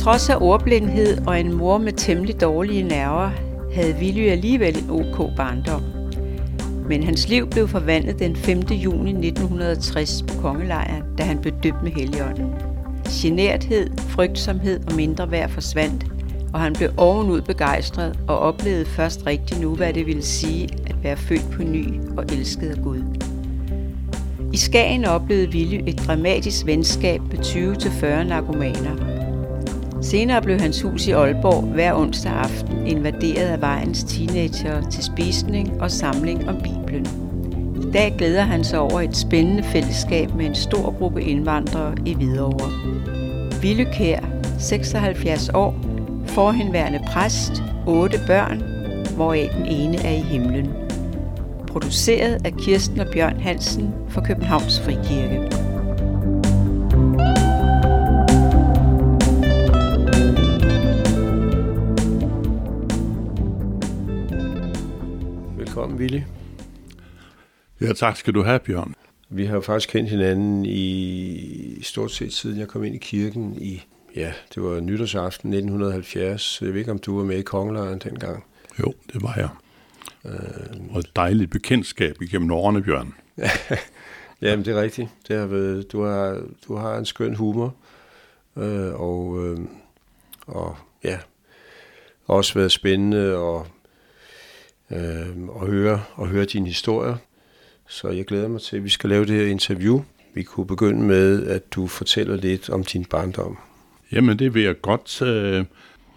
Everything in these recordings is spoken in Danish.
trods af ordblindhed og en mor med temmelig dårlige nerver, havde Willy alligevel en ok barndom. Men hans liv blev forvandlet den 5. juni 1960 på kongelejren, da han blev døbt med heligånden. Generthed, frygtsomhed og mindre værd forsvandt, og han blev ovenud begejstret og oplevede først rigtigt nu, hvad det ville sige at være født på ny og elsket af Gud. I Skagen oplevede Willy et dramatisk venskab med 20-40 narkomaner. Senere blev hans hus i Aalborg hver onsdag aften invaderet af vejens teenager til spisning og samling om Bibelen. I dag glæder han sig over et spændende fællesskab med en stor gruppe indvandrere i Hvidovre. Ville Kær, 76 år, forhenværende præst, otte børn, hvoraf den ene er i himlen. Produceret af Kirsten og Bjørn Hansen for Københavns Frikirke. Velkommen, Willy. Ja, tak skal du have, Bjørn. Vi har jo faktisk kendt hinanden i stort set siden jeg kom ind i kirken i, ja, det var nytårsaften 1970. Jeg ved ikke, om du var med i kongelejren dengang. Jo, det var jeg. Øh, og et dejligt bekendtskab igennem årene, Bjørn. Jamen, det er rigtigt. Det har været, du, har, du har en skøn humor, øh, og, øh, og ja, også været spændende og, øh, at, høre, at høre dine historier. Så jeg glæder mig til, at vi skal lave det her interview. Vi kunne begynde med, at du fortæller lidt om din barndom. Jamen, det vil jeg godt. Øh,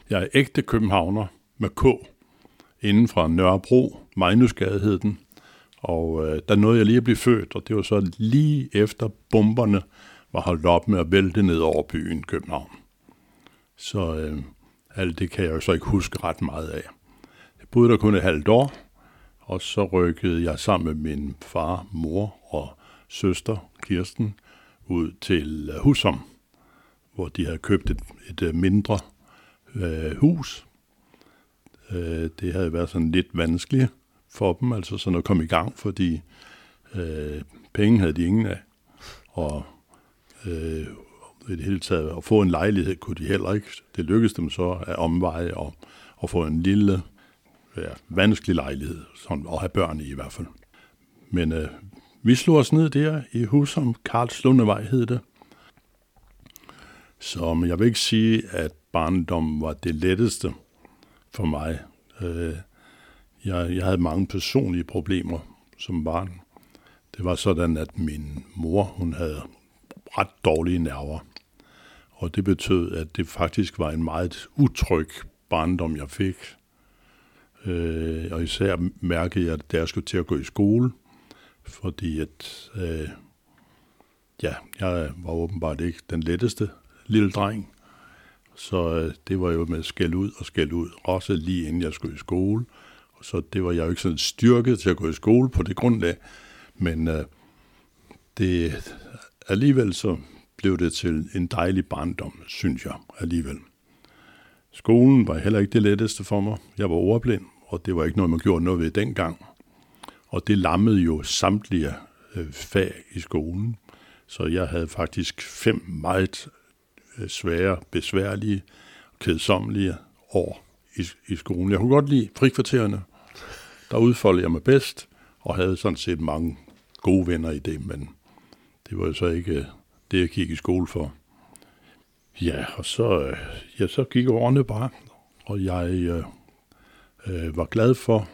jeg er ægte københavner med K. Inden fra Nørrebro, Magnusgade hed den. Og øh, der nåede jeg lige at blive født, og det var så lige efter bomberne var holdt op med at vælte ned over byen København. Så øh, alt det kan jeg jo så ikke huske ret meget af. Boede der kun et halvt år, og så rykkede jeg sammen med min far, mor og søster, Kirsten, ud til øh, Husum, hvor de havde købt et, et øh, mindre øh, hus. Øh, det havde været sådan lidt vanskeligt for dem, altså sådan at komme i gang, fordi øh, penge havde de ingen af. Og øh, i det hele taget at få en lejlighed kunne de heller ikke. Det lykkedes dem så at omveje og, og få en lille ja, vanskelig lejlighed, sådan, at have børn i i hvert fald. Men øh, vi slog os ned der i Husum, Karlslundevej hed det. Så jeg vil ikke sige, at barndom var det letteste for mig. Øh, jeg, jeg havde mange personlige problemer som barn. Det var sådan, at min mor, hun havde ret dårlige nerver. Og det betød, at det faktisk var en meget utryg barndom, jeg fik. Øh, og især mærkede jeg, da jeg skulle til at gå i skole, fordi at, øh, ja, jeg var åbenbart ikke den letteste lille dreng. Så øh, det var jo med skæld ud og skæld ud, også lige inden jeg skulle i skole. Så det var jeg jo ikke sådan styrket til at gå i skole på det grundlag. Men øh, det, alligevel så blev det til en dejlig barndom, synes jeg alligevel. Skolen var heller ikke det letteste for mig. Jeg var ordblind, og det var ikke noget, man gjorde noget ved dengang. Og det lammede jo samtlige øh, fag i skolen. Så jeg havde faktisk fem meget øh, svære, besværlige, kedsommelige år i, i skolen. Jeg kunne godt lide frikvartererne. Der udfoldede jeg mig bedst, og havde sådan set mange gode venner i det, men det var jo så ikke øh, det, jeg gik i skole for. Ja, og så, ja, så gik årene bare, og jeg øh, var glad for,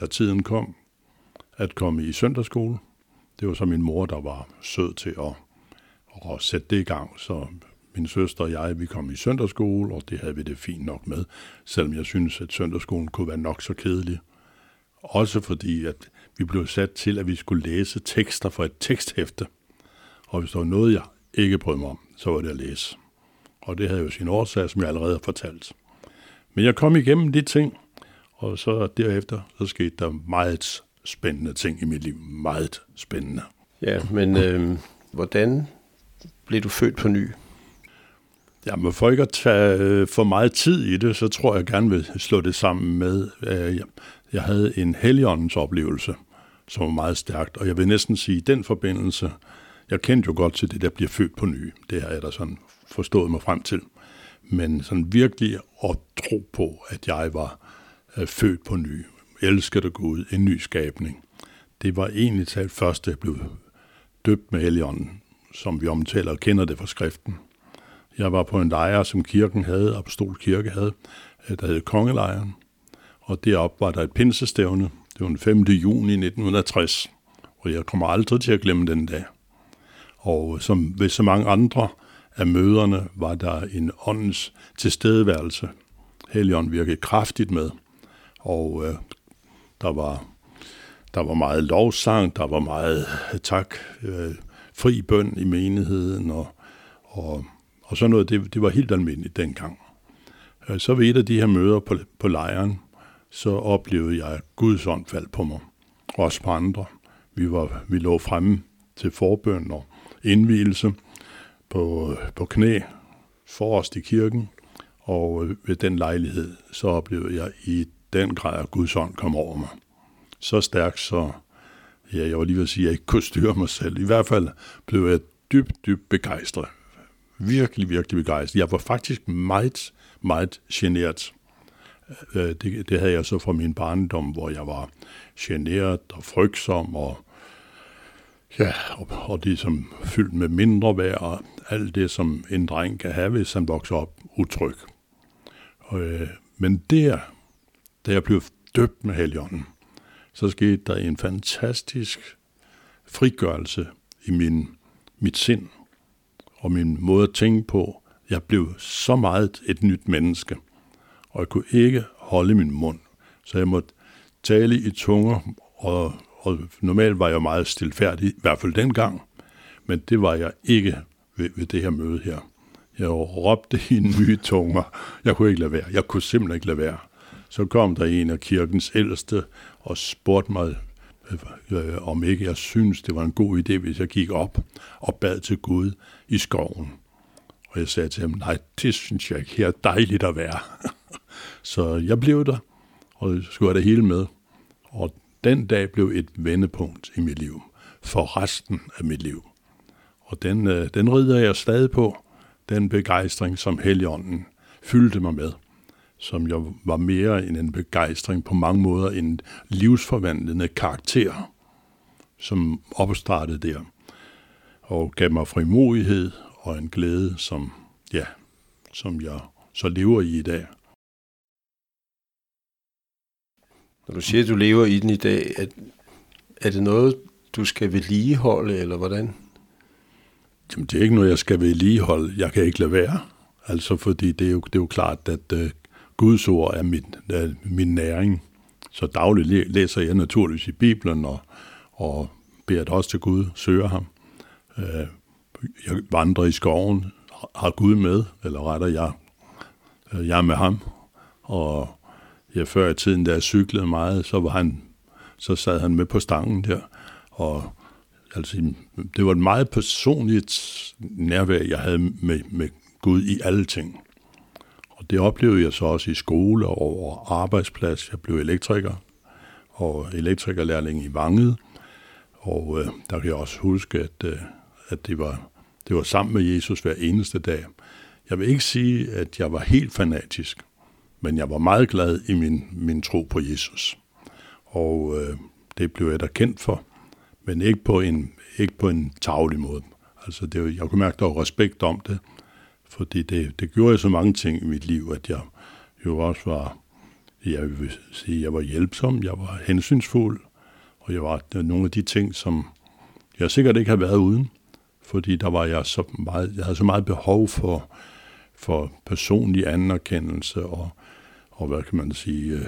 da tiden kom, at komme i søndagsskole. Det var så min mor, der var sød til at, at sætte det i gang, så min søster og jeg, vi kom i søndagsskole, og det havde vi det fint nok med, selvom jeg synes, at søndagsskolen kunne være nok så kedelig. Også fordi, at vi blev sat til, at vi skulle læse tekster fra et teksthæfte. Og hvis der var noget, jeg ikke brød mig om, så var det at læse. Og det havde jo sin årsag, som jeg allerede har fortalt. Men jeg kom igennem de ting, og så derefter, så skete der meget spændende ting i mit liv. Meget spændende. Ja, men øh, hvordan blev du født på ny? Jamen, for ikke at tage øh, for meget tid i det, så tror jeg gerne vil slå det sammen med, øh, jeg havde en heligåndens oplevelse, som var meget stærkt. Og jeg vil næsten sige, at den forbindelse, jeg kendte jo godt til det, der bliver født på ny. Det har jeg da sådan forstået mig frem til. Men sådan virkelig at tro på, at jeg var født på ny, elskede Gud, en ny skabning. Det var egentlig talt først, jeg blev døbt med Helligånden, som vi omtaler og kender det fra skriften. Jeg var på en lejr, som kirken havde, Apostol Kirke havde, øh, der hed Kongelejren. Og deroppe var der et pinsestævne. Det var den 5. juni 1960. Og jeg kommer aldrig til at glemme den dag. Og som ved så mange andre af møderne var der en åndens tilstedeværelse. Helligånden virkede kraftigt med. Og øh, der var der var meget lovsang, der var meget øh, tak, øh, fri bøn i menigheden, og, og, og sådan noget, det, det var helt almindeligt dengang. Øh, så ved et af de her møder på, på lejren, så oplevede jeg Guds ånd faldt på mig, også på andre. Vi, var, vi lå fremme til forbøn og indvielse på, på knæ forrest i kirken, og øh, ved den lejlighed, så oplevede jeg i den grad, at Guds ånd kom over mig. Så stærkt, så ja, jeg var lige ved at sige, at jeg ikke kunne styre mig selv. I hvert fald blev jeg dybt, dybt begejstret. Virkelig, virkelig begejstret. Jeg var faktisk meget, meget generet. Øh, øh, det, det havde jeg så fra min barndom, hvor jeg var generet og frygtsom og Ja, og, og det som fyldt med mindre værd og alt det, som en dreng kan have, hvis han vokser op utryg. Og, øh, men der, da jeg blev døbt med heligånden, så skete der en fantastisk frigørelse i min, mit sind og min måde at tænke på. Jeg blev så meget et nyt menneske, og jeg kunne ikke holde min mund, så jeg måtte tale i tunger, og, og normalt var jeg meget stilfærdig, i hvert fald dengang, men det var jeg ikke ved, ved det her møde her. Jeg råbte i nye tunger. Jeg kunne ikke lade være. Jeg kunne simpelthen ikke lade være. Så kom der en af kirkens ældste og spurgte mig, øh, om ikke jeg synes, det var en god idé, hvis jeg gik op og bad til Gud i skoven. Og jeg sagde til ham, nej, det synes jeg ikke. Her er dejligt at være. så jeg blev der, og skulle have det hele med. Og den dag blev et vendepunkt i mit liv, for resten af mit liv. Og den, øh, den rider jeg stadig på, den begejstring, som Helligånden fyldte mig med som jo var mere end en begejstring på mange måder, en livsforvandlende karakter, som opstartede der, og gav mig frimodighed og en glæde, som, ja, som jeg så lever i i dag. Når du siger, at du lever i den i dag, er, er det noget, du skal vedligeholde, eller hvordan? Jamen, det er ikke noget, jeg skal vedligeholde. Jeg kan ikke lade være. Altså, fordi det er jo, det er jo klart, at uh, Guds ord er min, er min næring. Så dagligt læser jeg naturligvis i Bibelen og, og beder det også til Gud, søger ham. Øh, jeg vandrer i skoven, har Gud med, eller retter jeg, øh, jeg er med ham. Og jeg før i tiden, da jeg cyklede meget, så, var han, så sad han med på stangen der. Og altså, det var et meget personligt nærvær, jeg havde med, med Gud i alle ting. Det oplevede jeg så også i skole og over arbejdsplads. Jeg blev elektriker og elektrikerlærling i Vanget. Og øh, der kan jeg også huske, at, øh, at det, var, det var sammen med Jesus hver eneste dag. Jeg vil ikke sige, at jeg var helt fanatisk, men jeg var meget glad i min, min tro på Jesus. Og øh, det blev jeg da kendt for, men ikke på en, ikke på en tavlig måde. Altså det, jeg kunne mærke, at der var respekt om det, fordi det, det gjorde jeg så mange ting i mit liv, at jeg jo også var, jeg vil sige, jeg var hjælpsom, jeg var hensynsfuld, og jeg var øh, nogle af de ting, som jeg sikkert ikke har været uden, fordi der var jeg så meget, jeg havde så meget behov for, for personlig anerkendelse og, og hvad kan man sige, øh,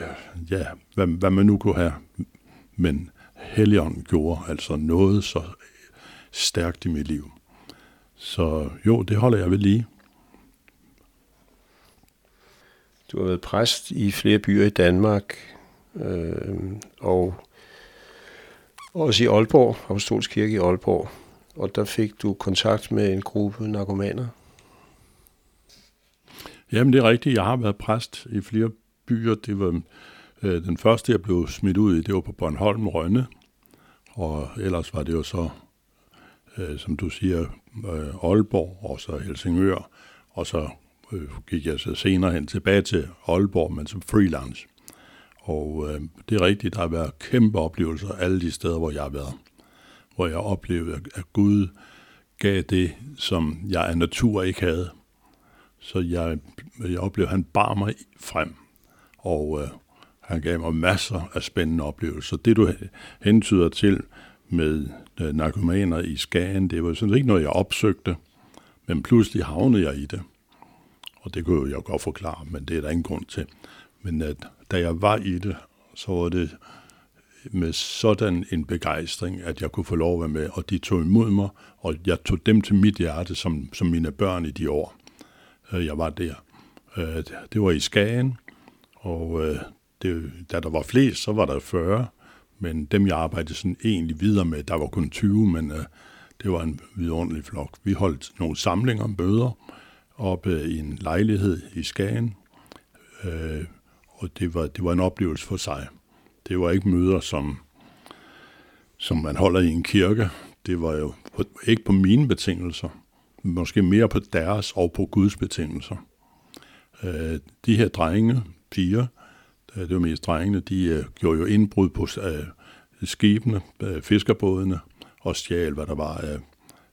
ja, hvad, hvad man nu kunne have. Men Helion gjorde altså noget så øh, stærkt i mit liv. Så jo, det holder jeg ved lige. Du har været præst i flere byer i Danmark, øh, og også i Aalborg, Apostolsk Kirke i Aalborg. Og der fik du kontakt med en gruppe narkomaner. Jamen, det er rigtigt. Jeg har været præst i flere byer. Det var øh, den første, jeg blev smidt ud i, det var på Bornholm Rønne. Og ellers var det jo så, øh, som du siger, øh, Aalborg og så Helsingør, og så øh, gik jeg så senere hen tilbage til Aalborg, men som freelance. Og øh, det er rigtigt, der har været kæmpe oplevelser alle de steder, hvor jeg har været. Hvor jeg oplevede, at Gud gav det, som jeg af natur ikke havde. Så jeg, jeg oplevede, at han bar mig frem. Og øh, han gav mig masser af spændende oplevelser. Det du hentyder til med øh, narkomaner i Skagen, det var sådan ikke noget, jeg opsøgte, men pludselig havnede jeg i det. Og det kunne jeg godt forklare, men det er der ingen grund til. Men at, da jeg var i det, så var det med sådan en begejstring, at jeg kunne få lov at være med, og de tog imod mig, og jeg tog dem til mit hjerte som, som mine børn i de år, øh, jeg var der. Øh, det var i Skagen, og øh, det, da der var flest, så var der 40, men dem, jeg arbejdede sådan egentlig videre med, der var kun 20, men det var en vidunderlig flok. Vi holdt nogle samlinger om bøder oppe øh, i en lejlighed i Skagen, øh, og det var, det var en oplevelse for sig. Det var ikke møder, som, som man holder i en kirke. Det var jo på, ikke på mine betingelser, måske mere på deres og på Guds betingelser. Øh, de her drenge, piger, øh, det var mest drengene, de øh, gjorde jo indbrud på øh, skibene, øh, fiskerbådene, og stjal, hvad der var af,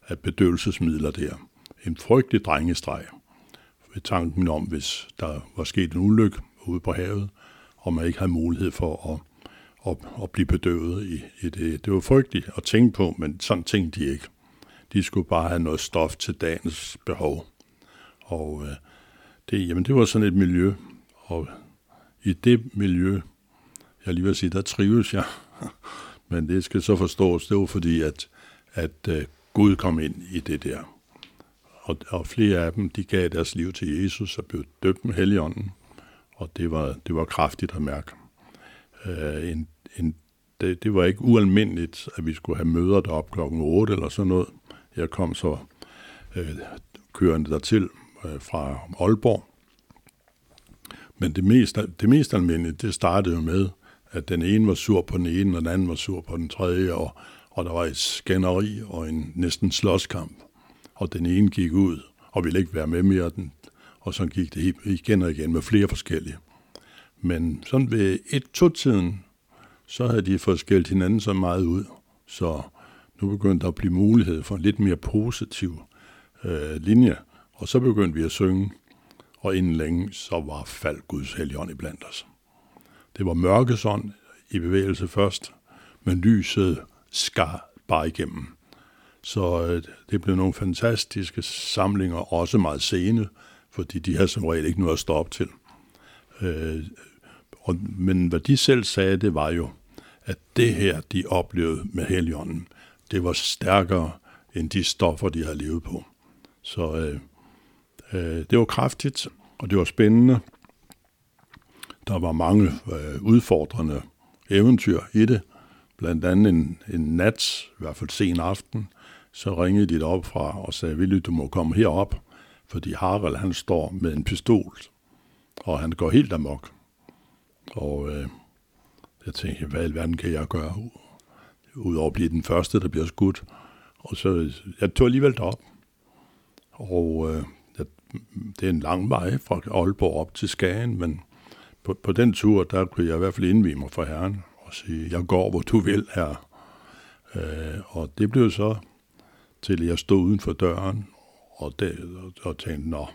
af bedøvelsesmidler der. En frygtelig drengestreg ved tanken om, hvis der var sket en ulykke ude på havet, og man ikke havde mulighed for at at, at blive bedøvet i, i det. Det var frygteligt at tænke på, men sådan tænkte de ikke. De skulle bare have noget stof til dagens behov. Og øh, det, jamen, det var sådan et miljø, og i det miljø, jeg lige vil sige, der trives jeg, men det skal så forstås, det var fordi, at, at øh, Gud kom ind i det der. Og, og flere af dem, de gav deres liv til Jesus og blev døbt med Helligånden, og det var, det var kraftigt at mærke. Øh, en en, det, det var ikke ualmindeligt, at vi skulle have møder derop klokken 8 eller sådan noget. Jeg kom så øh, kørende dertil øh, fra Aalborg. Men det mest, det mest almindelige, det startede jo med, at den ene var sur på den ene, og den anden var sur på den tredje, og, og der var et skænderi og en næsten slåskamp. Og den ene gik ud og ville ikke være med mere, den, og så gik det igen og igen med flere forskellige. Men sådan ved et-to-tiden, så havde de fået skældt hinanden så meget ud, så nu begyndte der at blive mulighed for en lidt mere positiv øh, linje, og så begyndte vi at synge, og inden længe så var fald Guds helligånd i blandt os. Det var mørkesånd i bevægelse først, men lyset skar bare igennem. Så øh, det blev nogle fantastiske samlinger, også meget sene, fordi de havde som regel ikke noget at stå op til. Øh, og, men hvad de selv sagde, det var jo, at det her, de oplevede med heligånden, det var stærkere end de stoffer, de havde levet på. Så øh, øh, det var kraftigt, og det var spændende. Der var mange øh, udfordrende eventyr i det. Blandt andet en, en nat, i hvert fald sen aften, så ringede de op fra og sagde, Willy, du må komme herop, fordi Harald han står med en pistol, og han går helt amok. Og øh, jeg tænkte, hvad i alverden kan jeg gøre, udover at blive den første, der bliver skudt. Og så, jeg tog alligevel derop. Og øh, det er en lang vej fra Aalborg op til Skagen, men på, på den tur, der kunne jeg i hvert fald indvige mig for Herren og sige, jeg går, hvor du vil her. Øh, og det blev så til, jeg stod uden for døren og, det, og, og tænkte, nå,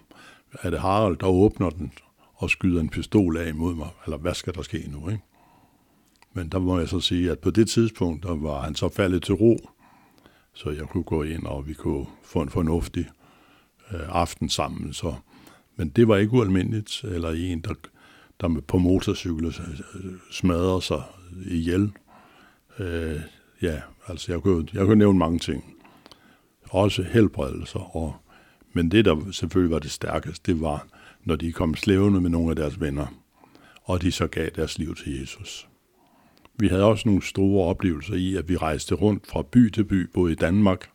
er det Harald, der åbner den? og skyder en pistol af imod mig, eller hvad skal der ske nu, ikke? Men der må jeg så sige, at på det tidspunkt, der var han så faldet til ro, så jeg kunne gå ind, og vi kunne få en fornuftig øh, aften sammen. Så. Men det var ikke ualmindeligt, eller en, der, der på motorcykel øh, smadrer sig ihjel. Øh, ja, altså jeg kunne, jeg kunne nævne mange ting. Også helbredelser. Og, men det, der selvfølgelig var det stærkeste, det var, når de kom slævende med nogle af deres venner, og de så gav deres liv til Jesus. Vi havde også nogle store oplevelser i, at vi rejste rundt fra by til by, både i Danmark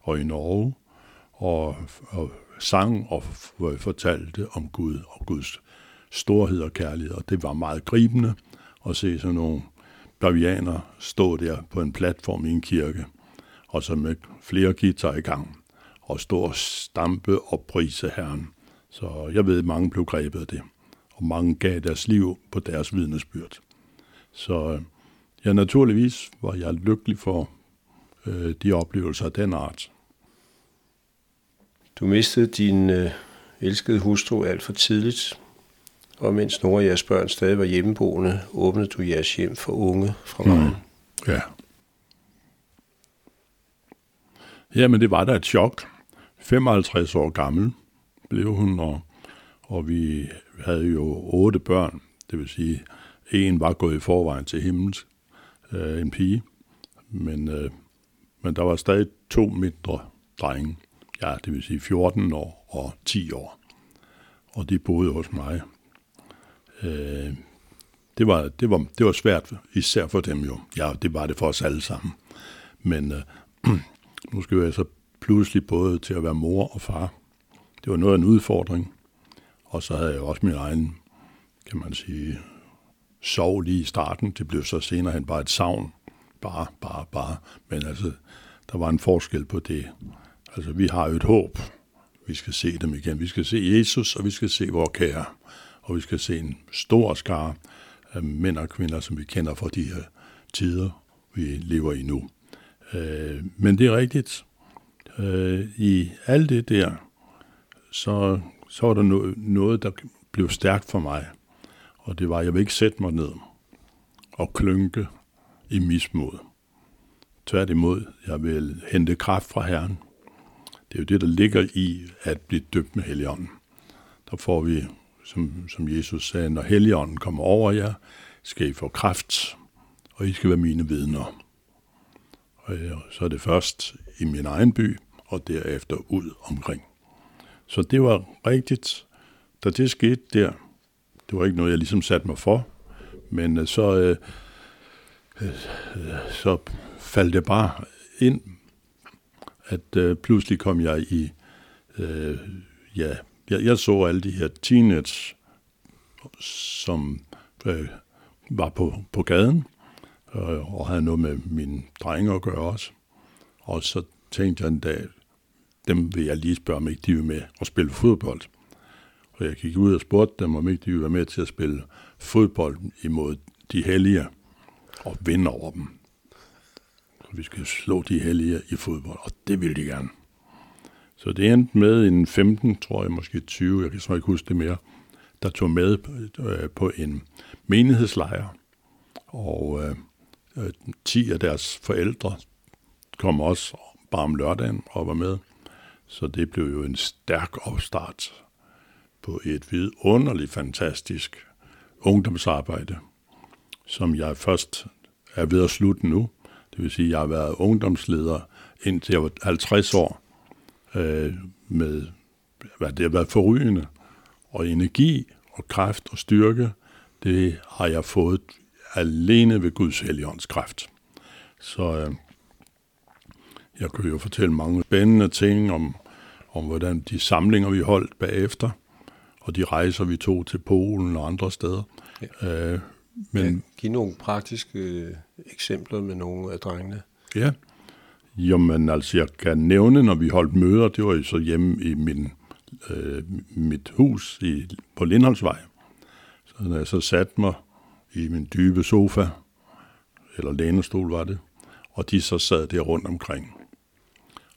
og i Norge, og, og sang og øh, fortalte om Gud og Guds storhed og kærlighed. Og det var meget gribende at se sådan nogle bavianer stå der på en platform i en kirke, og så med flere guitar i gang, og stå og stampe og prise Herren Så jeg ved, at mange blev grebet af det, og mange gav deres liv på deres vidnesbyrd. Så øh, ja, naturligvis var jeg lykkelig for øh, de oplevelser af den art. Du mistede din øh, elskede hustru alt for tidligt, og mens nogle af jeres børn stadig var hjemmeboende, åbnede du jeres hjem for unge fra vejen. Mm. Ja. Jamen, det var da et chok. 55 år gammel blev hun, og, og vi havde jo otte børn. Det vil sige, en var gået i forvejen til himmels, øh, en pige. Men, øh, men der var stadig to mindre drenge. Ja, det vil sige 14 år og 10 år. Og de boede hos mig. Øh, det, var, det, var, det var svært, især for dem jo. Ja, det var det for os alle sammen. Men øh, nu skal jeg så pludselig både til at være mor og far. Det var noget af en udfordring. Og så havde jeg også min egen, kan man sige, sov lige i starten. Det blev så senere hen bare et savn. Bare, bare, bare. Men altså, der var en forskel på det. Altså, vi har jo et håb. Vi skal se dem igen. Vi skal se Jesus, og vi skal se vores kære. Og vi skal se en stor skare af mænd og kvinder, som vi kender fra de her tider, vi lever i nu. Øh, men det er rigtigt. Øh, I alt det der, så, så var der noget, noget, der blev stærkt for mig. Og det var, at jeg vil ikke sætte mig ned og klynke i mismod. Tværtimod, jeg vil hente kraft fra Herren. Det er jo det, der ligger i at blive døbt med Helligånden. Der får vi, som, som Jesus sagde, når Helligånden kommer over jer, skal I få kraft, og I skal være mine vidner. Og så er det først i min egen by, og derefter ud omkring. Så det var rigtigt, da det skete der. Det var ikke noget, jeg ligesom satte mig for, men øh, så, øh, øh, så faldt det bare ind, at øh, pludselig kom jeg i, øh, ja, jeg, jeg så alle de her teenage, som øh, var på, på gaden, øh, og havde noget med mine drenge at gøre også. Og så tænkte jeg en dag, dem vil jeg lige spørge, om ikke de vil med at spille fodbold. Og jeg gik ud og spurgte dem, om ikke de ville være med til at spille fodbold imod de hellige og vinde over dem. Så vi skal slå de hellige i fodbold, og det ville de gerne. Så det endte med en 15, tror jeg, måske 20, jeg kan så ikke huske det mere, der tog med øh, på en menighedslejr. Og øh, Øh, 10 af deres forældre kom også bare om lørdagen og var med. Så det blev jo en stærk opstart på et vidunderligt fantastisk ungdomsarbejde, som jeg først er ved at slutte nu. Det vil sige, at jeg har været ungdomsleder indtil jeg var 50 år øh, med, hvad det har været forrygende. Og energi og kraft og styrke, det har jeg fået alene ved Guds helligånds kraft. Så øh, jeg kan jo fortælle mange spændende ting om, om hvordan de samlinger, vi holdt bagefter, og de rejser, vi tog til Polen og andre steder. Ja. Øh, men, ja, giv nogle praktiske øh, eksempler med nogle af drengene. Ja, jamen altså jeg kan nævne, når vi holdt møder, det var jo så hjemme i min, øh, mit hus i, på Lindholmsvej. Så når jeg så satte mig i min dybe sofa, eller lænestol var det, og de så sad der rundt omkring.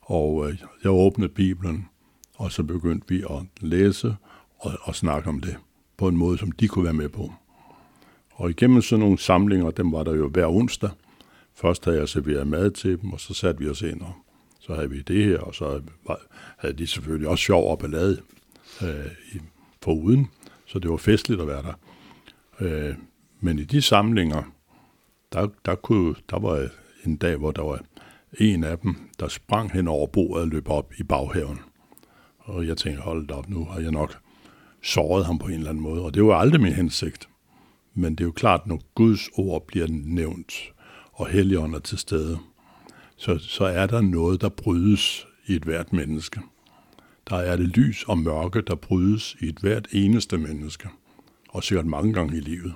Og øh, jeg åbnede Bibelen, og så begyndte vi at læse og, og snakke om det på en måde, som de kunne være med på. Og igennem sådan nogle samlinger, dem var der jo hver onsdag. Først havde jeg serveret mad til dem, og så satte vi os ind, og så havde vi det her, og så havde de selvfølgelig også sjov og ballade øh, på uden, så det var festligt at være der. Øh, men i de samlinger, der, der, kunne, der var en dag, hvor der var en af dem, der sprang hen over bordet og løb op i baghaven. Og jeg tænkte, hold op, nu har jeg nok såret ham på en eller anden måde. Og det var aldrig min hensigt. Men det er jo klart, når Guds ord bliver nævnt, og Helligånden er til stede, så, så er der noget, der brydes i et hvert menneske. Der er det lys og mørke, der brydes i et hvert eneste menneske. Og sikkert mange gange i livet.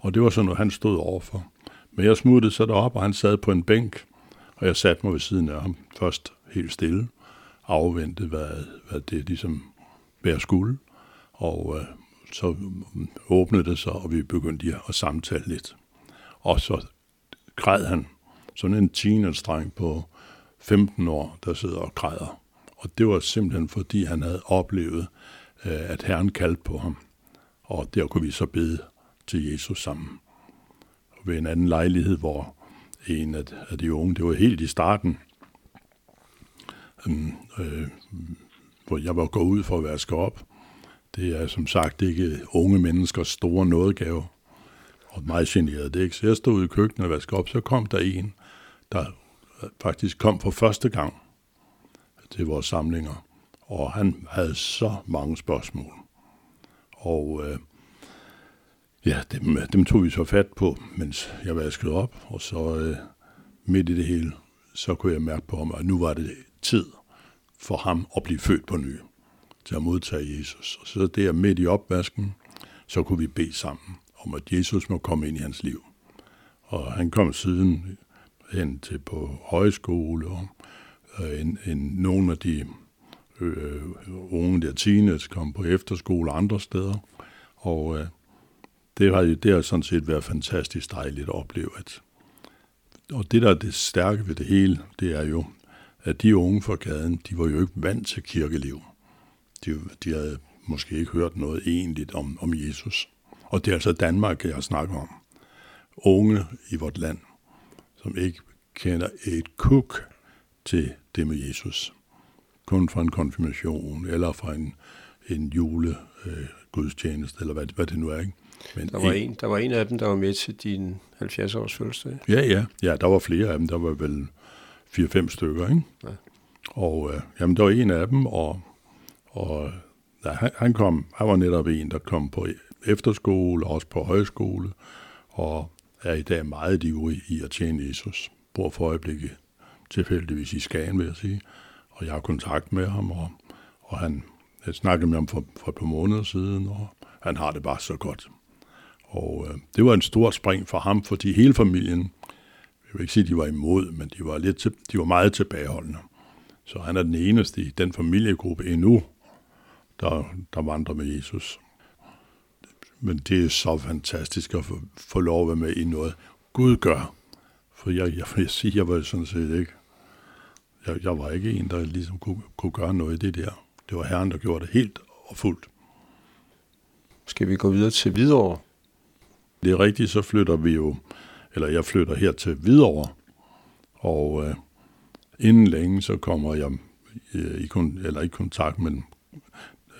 Og det var sådan noget, han stod overfor. Men jeg smuttede så derop, og han sad på en bænk, og jeg satte mig ved siden af ham først helt stille, afventede, hvad, hvad det ligesom bærer skulle. Og øh, så åbnede det sig, og vi begyndte at samtale lidt. Og så græd han. Sådan en teenage-dreng på 15 år, der sidder og græder. Og det var simpelthen fordi, han havde oplevet, øh, at Herren kaldte på ham. Og der kunne vi så bede til Jesus sammen. Og ved en anden lejlighed, hvor en af de unge, det var helt i starten, øhm, øh, hvor jeg var gået ud for at vaske op. Det er som sagt ikke unge menneskers store nådegave, og meget generet det ikke. Så jeg stod ude i køkkenet og vaskede op, så kom der en, der faktisk kom for første gang til vores samlinger, og han havde så mange spørgsmål. Og øh, ja, dem, øh, dem tog vi så fat på, mens jeg vaskede op, og så øh, midt i det hele, så kunne jeg mærke på ham, at nu var det tid for ham at blive født på ny, til at modtage Jesus. Og så der midt i opvasken, så kunne vi bede sammen om, at Jesus må komme ind i hans liv. Og han kom siden hen til på højskole, og øh, en, en, nogle af de øh, unge der teenage kom på efterskole andre steder. Og øh, det har, det har sådan set været fantastisk dejligt at opleve. At, og det, der er det stærke ved det hele, det er jo, at de unge fra gaden, de var jo ikke vant til kirkeliv. De, de havde måske ikke hørt noget egentligt om, om Jesus. Og det er altså Danmark, jeg snakker om. Unge i vort land, som ikke kender et kuk til det med Jesus. Kun fra en konfirmation, eller fra en, en jule øh, gudstjeneste, eller hvad, hvad det nu er. Ikke? Men der, var en, der var en af dem, der var med til din 70-års fødselsdag. Ja, ja. Ja, der var flere af dem. Der var vel 4-5 stykker, ikke? Ja. Og øh, jamen, der var en af dem, og, og ja, han, han, kom, han var netop en, der kom på efterskole, også på højskole, og er i dag meget ivrig i at tjene Jesus. Bor for øjeblikket tilfældigvis i Skagen, vil jeg sige. Og jeg har kontakt med ham, og, og han jeg snakkede med ham for, for et par måneder siden, og han har det bare så godt. Og øh, det var en stor spring for ham, fordi hele familien, jeg vil ikke sige, at de var imod, men de var, lidt til, de var meget tilbageholdende. Så han er den eneste i den familiegruppe endnu, der, der vandrer med Jesus. Men det er så fantastisk at få, få lov at være med i noget, Gud gør. For jeg, jeg vil sige, jeg var sådan set ikke, jeg, jeg var ikke en, der ligesom kunne, kunne gøre noget i det der. Det var Herren, der gjorde det helt og fuldt. Skal vi gå videre til Hvidovre? Det er rigtigt, så flytter vi jo, eller jeg flytter her til Hvidovre, og øh, inden længe så kommer jeg øh, i, eller i kontakt, men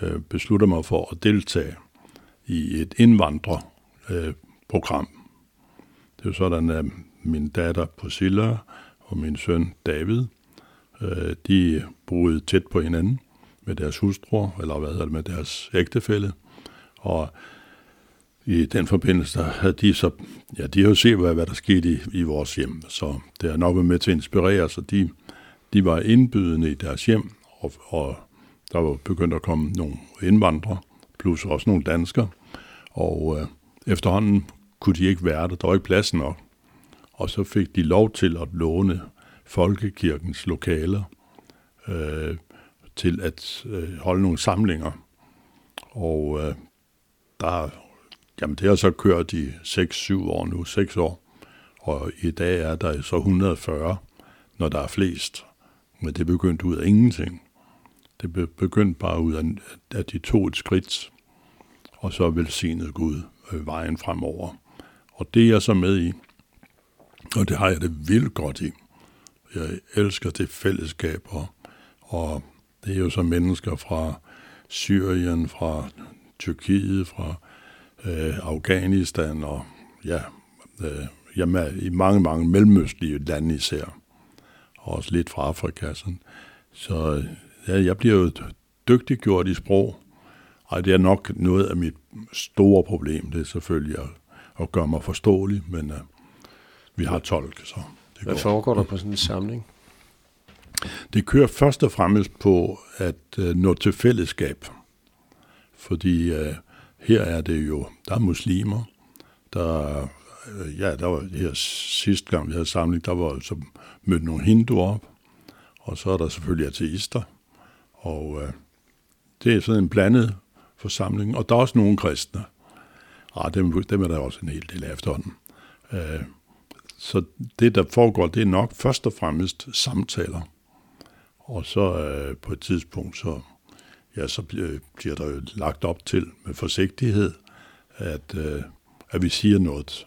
øh, beslutter mig for at deltage i et indvandrerprogram. Øh, det er jo sådan, at min datter Priscilla og min søn David, øh, de boede tæt på hinanden med deres hustruer, eller hvad hedder det, med deres ægtefælle. Og i den forbindelse, der havde de så, ja, de har jo set, hvad, hvad der skete i, i vores hjem, så det har nok været med til at inspirere, så de, de var indbydende i deres hjem, og, og der var begyndt at komme nogle indvandrere, plus også nogle danskere, og øh, efterhånden kunne de ikke være der, der var ikke plads nok. Og så fik de lov til at låne folkekirkens lokaler øh, til at øh, holde nogle samlinger. Og øh, der Jamen, det har så kørt i 6-7 år nu, 6 år. Og i dag er der så 140, når der er flest. Men det begyndte ud af ingenting. Det begyndte bare ud af, at de tog et skridt, og så velsignede Gud øh, vejen fremover. Og det er jeg så med i, og det har jeg det vildt godt i. Jeg elsker det fællesskab, og, og det er jo så mennesker fra Syrien, fra Tyrkiet, fra øh, Afghanistan og ja, øh, jamen, i mange, mange mellemøstlige lande især. Og også lidt fra Afrika. Sådan. Så ja, jeg bliver jo dygtiggjort i sprog. Og det er nok noget af mit store problem, det er selvfølgelig at, at gøre mig forståelig, men uh, vi har tolk, så det Hvad går. foregår der på sådan en samling? Det kører først og fremmest på at uh, nå til fællesskab, fordi uh, her er det jo, der er muslimer, der, øh, ja, der var her sidste gang, vi havde samling, der var så mødt nogle hinduer op, og så er der selvfølgelig ateister, og øh, det er sådan en blandet forsamling, og der er også nogle kristne. Ah, dem, dem er der også en hel del af efterhånden. Øh, så det, der foregår, det er nok først og fremmest samtaler. Og så øh, på et tidspunkt, så, ja, så bliver, der jo lagt op til med forsigtighed, at, øh, at vi siger noget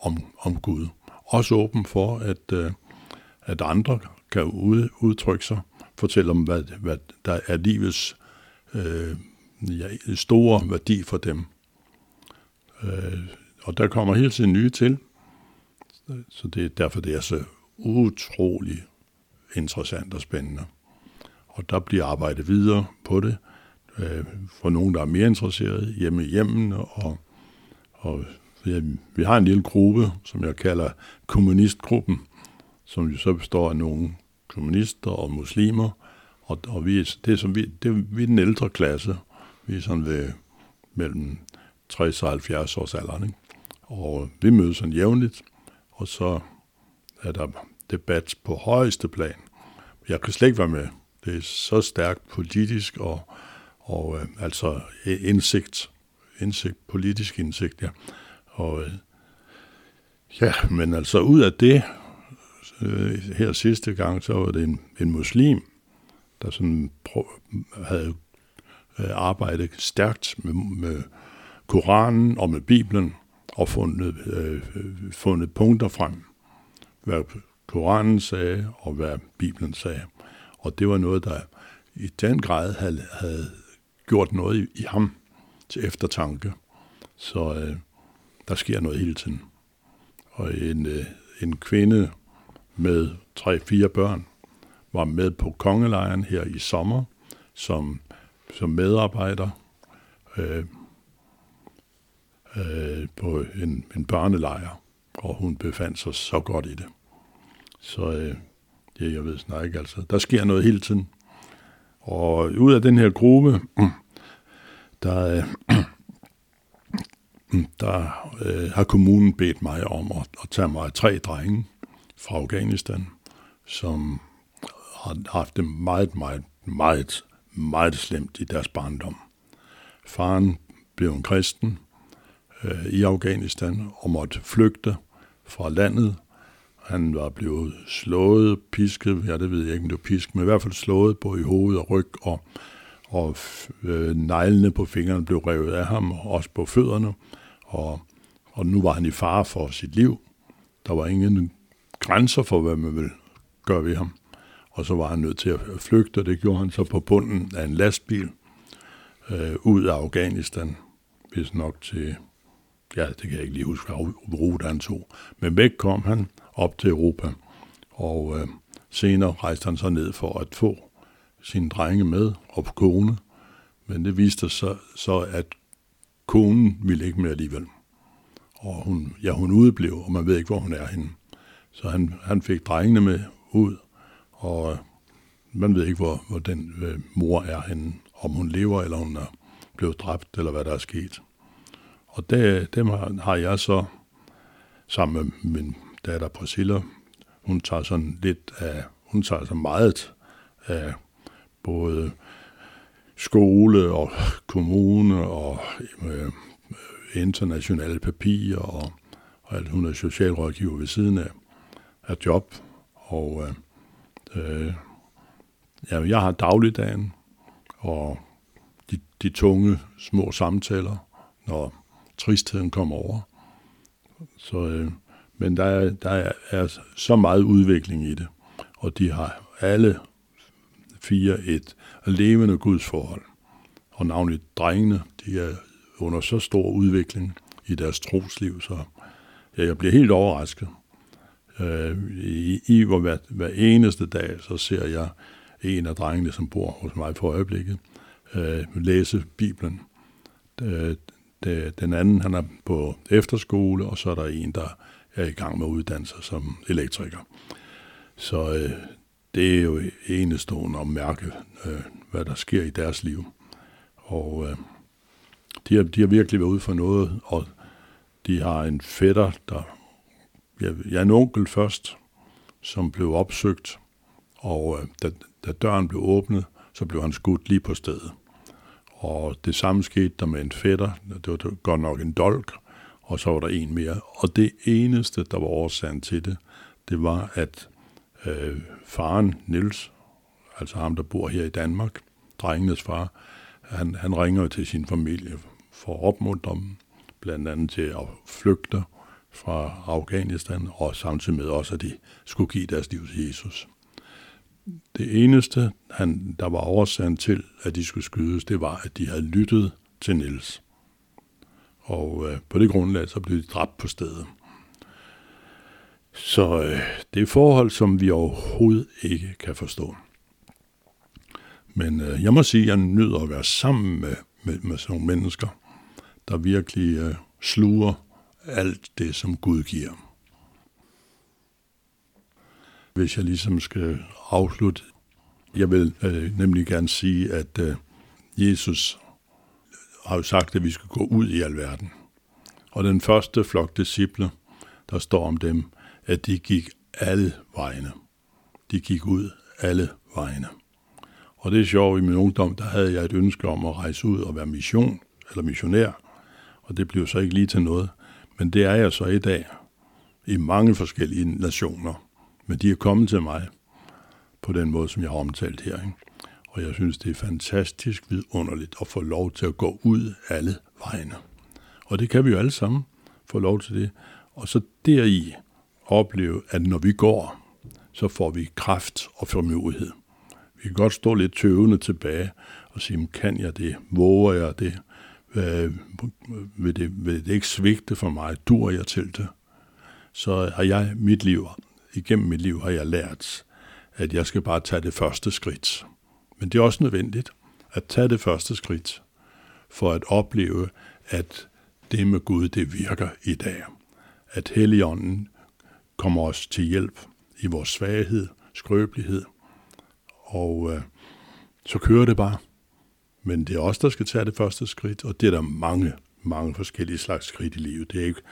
om, om Gud. Også åben for, at, øh, at andre kan ud, udtrykke sig, fortælle om, hvad, hvad der er livets øh, ja, store værdi for dem. Øh, og der kommer hele tiden nye til, så det er derfor, det er så utrolig interessant og spændende. Og der bliver arbejdet videre på det, øh, for nogen, der er mere interesseret hjemme i hjemmen, og, og ja, vi har en lille gruppe, som jeg kalder kommunistgruppen, som jo så består af nogle kommunister og muslimer, og, og vi, det er, som vi, det, vi er den ældre klasse. Vi er sådan ved mellem 60 og 70 års alder. Ikke? Og vi mødes sådan jævnligt, og så er der debat på højeste plan. Jeg kan slet ikke være med. Det er så stærkt politisk og, og øh, altså indsigt, indsigt, politisk indsigt, ja. Og øh, ja, men altså ud af det, øh, her sidste gang, så var det en, en muslim, der sådan havde øh, arbejdet stærkt med, med Koranen og med Bibelen, og fundet, øh, fundet punkter frem, hvad Koranen sagde og hvad Bibelen sagde. Og det var noget, der i den grad havde, havde gjort noget i, i ham til eftertanke. Så øh, der sker noget hele tiden. Og en, øh, en kvinde med tre-fire børn var med på kongelejren her i sommer som, som medarbejder. Øh, øh, på en, en børnelejr, og hun befandt sig så godt i det. Så øh, ja, jeg ved snart ikke, altså. Der sker noget hele tiden. Og ud af den her gruppe, der, øh, der øh, har kommunen bedt mig om at, at tage mig tre drenge fra Afghanistan, som har haft det meget, meget, meget, meget slemt i deres barndom. Faren blev en kristen, øh, i Afghanistan og måtte flygte fra landet. Han var blevet slået, pisket, ja det ved jeg ikke, om det var pisk, men i hvert fald slået både i hoved og ryg, og, og øh, neglene på fingrene blev revet af ham, og også på fødderne, og, og nu var han i fare for sit liv. Der var ingen grænser for, hvad man ville gøre ved ham. Og så var han nødt til at flygte, og det gjorde han så på bunden af en lastbil øh, ud af Afghanistan, hvis nok til ja, det kan jeg ikke lige huske, hvad rute han tog. Men væk kom han op til Europa, og øh, senere rejste han så ned for at få sine drenge med og kone. Men det viste sig så, at konen ville ikke mere alligevel. Og hun, ja, hun udeblev, og man ved ikke, hvor hun er henne. Så han, han fik drengene med ud, og øh, man ved ikke, hvor, hvor den øh, mor er henne. Om hun lever, eller hun er blevet dræbt, eller hvad der er sket. Og det, dem har, har jeg så sammen med min datter Priscilla. Hun tager sådan lidt af, hun tager så meget af både skole og kommune og øh, internationale papirer og, og alt. Hun er socialrådgiver ved siden af, af job. Og øh, øh, ja, jeg har dagligdagen og de, de tunge små samtaler, når tristheden kommer over. Så, øh, men der er, der er, så meget udvikling i det, og de har alle fire et levende gudsforhold. Og navnligt drengene, de er under så stor udvikling i deres trosliv, så jeg bliver helt overrasket. Øh, I, i hvor hver, hver eneste dag, så ser jeg en af drengene, som bor hos mig for øjeblikket, øh, læse Bibelen. Øh, det, den anden, han er på efterskole, og så er der en, der er i gang med at uddanne sig som elektriker. Så øh, det er jo enestående at mærke, øh, hvad der sker i deres liv. Og øh, de, har, de har virkelig været ude for noget, og de har en fætter, der... Jeg, jeg er en onkel først, som blev opsøgt, og øh, da, da døren blev åbnet, så blev han skudt lige på stedet. Og det samme skete der med en fætter. Det var godt nok en dolk, og så var der en mere. Og det eneste, der var årsagen til det, det var, at øh, faren, Nils, altså ham, der bor her i Danmark, drengenes far, han, han ringer til sin familie for at opmuntre dem, blandt andet til at flygte fra Afghanistan, og samtidig med også, at de skulle give deres liv til Jesus. Det eneste, han, der var årsagen til, at de skulle skydes, det var, at de havde lyttet til Nils. Og øh, på det grundlag, så blev de dræbt på stedet. Så øh, det er forhold, som vi overhovedet ikke kan forstå. Men øh, jeg må sige, at jeg nyder at være sammen med, med, med sådan nogle mennesker, der virkelig øh, sluger alt det, som Gud giver. Hvis jeg ligesom skal afslutte, jeg vil øh, nemlig gerne sige, at øh, Jesus har jo sagt, at vi skal gå ud i alverden. Og den første flok disciple, der står om dem, at de gik alle vegne. De gik ud alle vegne. Og det er sjovt, i min ungdom, der havde jeg et ønske om at rejse ud og være mission, eller missionær, og det blev så ikke lige til noget. Men det er jeg så i dag, i mange forskellige nationer. Men de er kommet til mig på den måde, som jeg har omtalt her. Ikke? Og jeg synes, det er fantastisk vidunderligt at få lov til at gå ud alle vegne. Og det kan vi jo alle sammen få lov til det. Og så deri opleve, at når vi går, så får vi kraft og formodighed. Vi kan godt stå lidt tøvende tilbage og sige, kan jeg det? Våger jeg det? Vil det, vil det ikke svigte for mig? Dur jeg til det? Så har jeg mit liv, igennem mit liv har jeg lært, at jeg skal bare tage det første skridt. Men det er også nødvendigt at tage det første skridt for at opleve, at det med Gud, det virker i dag. At Helligånden kommer os til hjælp i vores svaghed, skrøbelighed. Og øh, så kører det bare. Men det er os, der skal tage det første skridt, og det er der mange, mange forskellige slags skridt i livet. Det er ikke,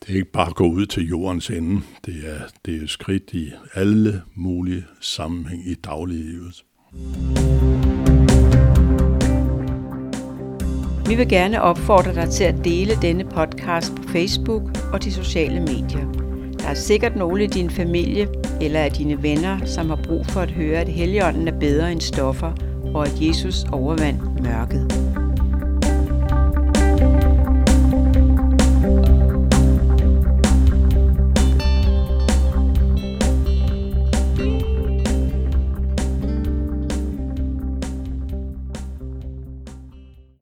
det er ikke bare at gå ud til jordens ende. Det er, det er skridt i alle mulige sammenhæng i dagliglivet. Vi vil gerne opfordre dig til at dele denne podcast på Facebook og de sociale medier. Der er sikkert nogle i din familie eller af dine venner, som har brug for at høre, at Helligånden er bedre end stoffer, og at Jesus overvandt mørket.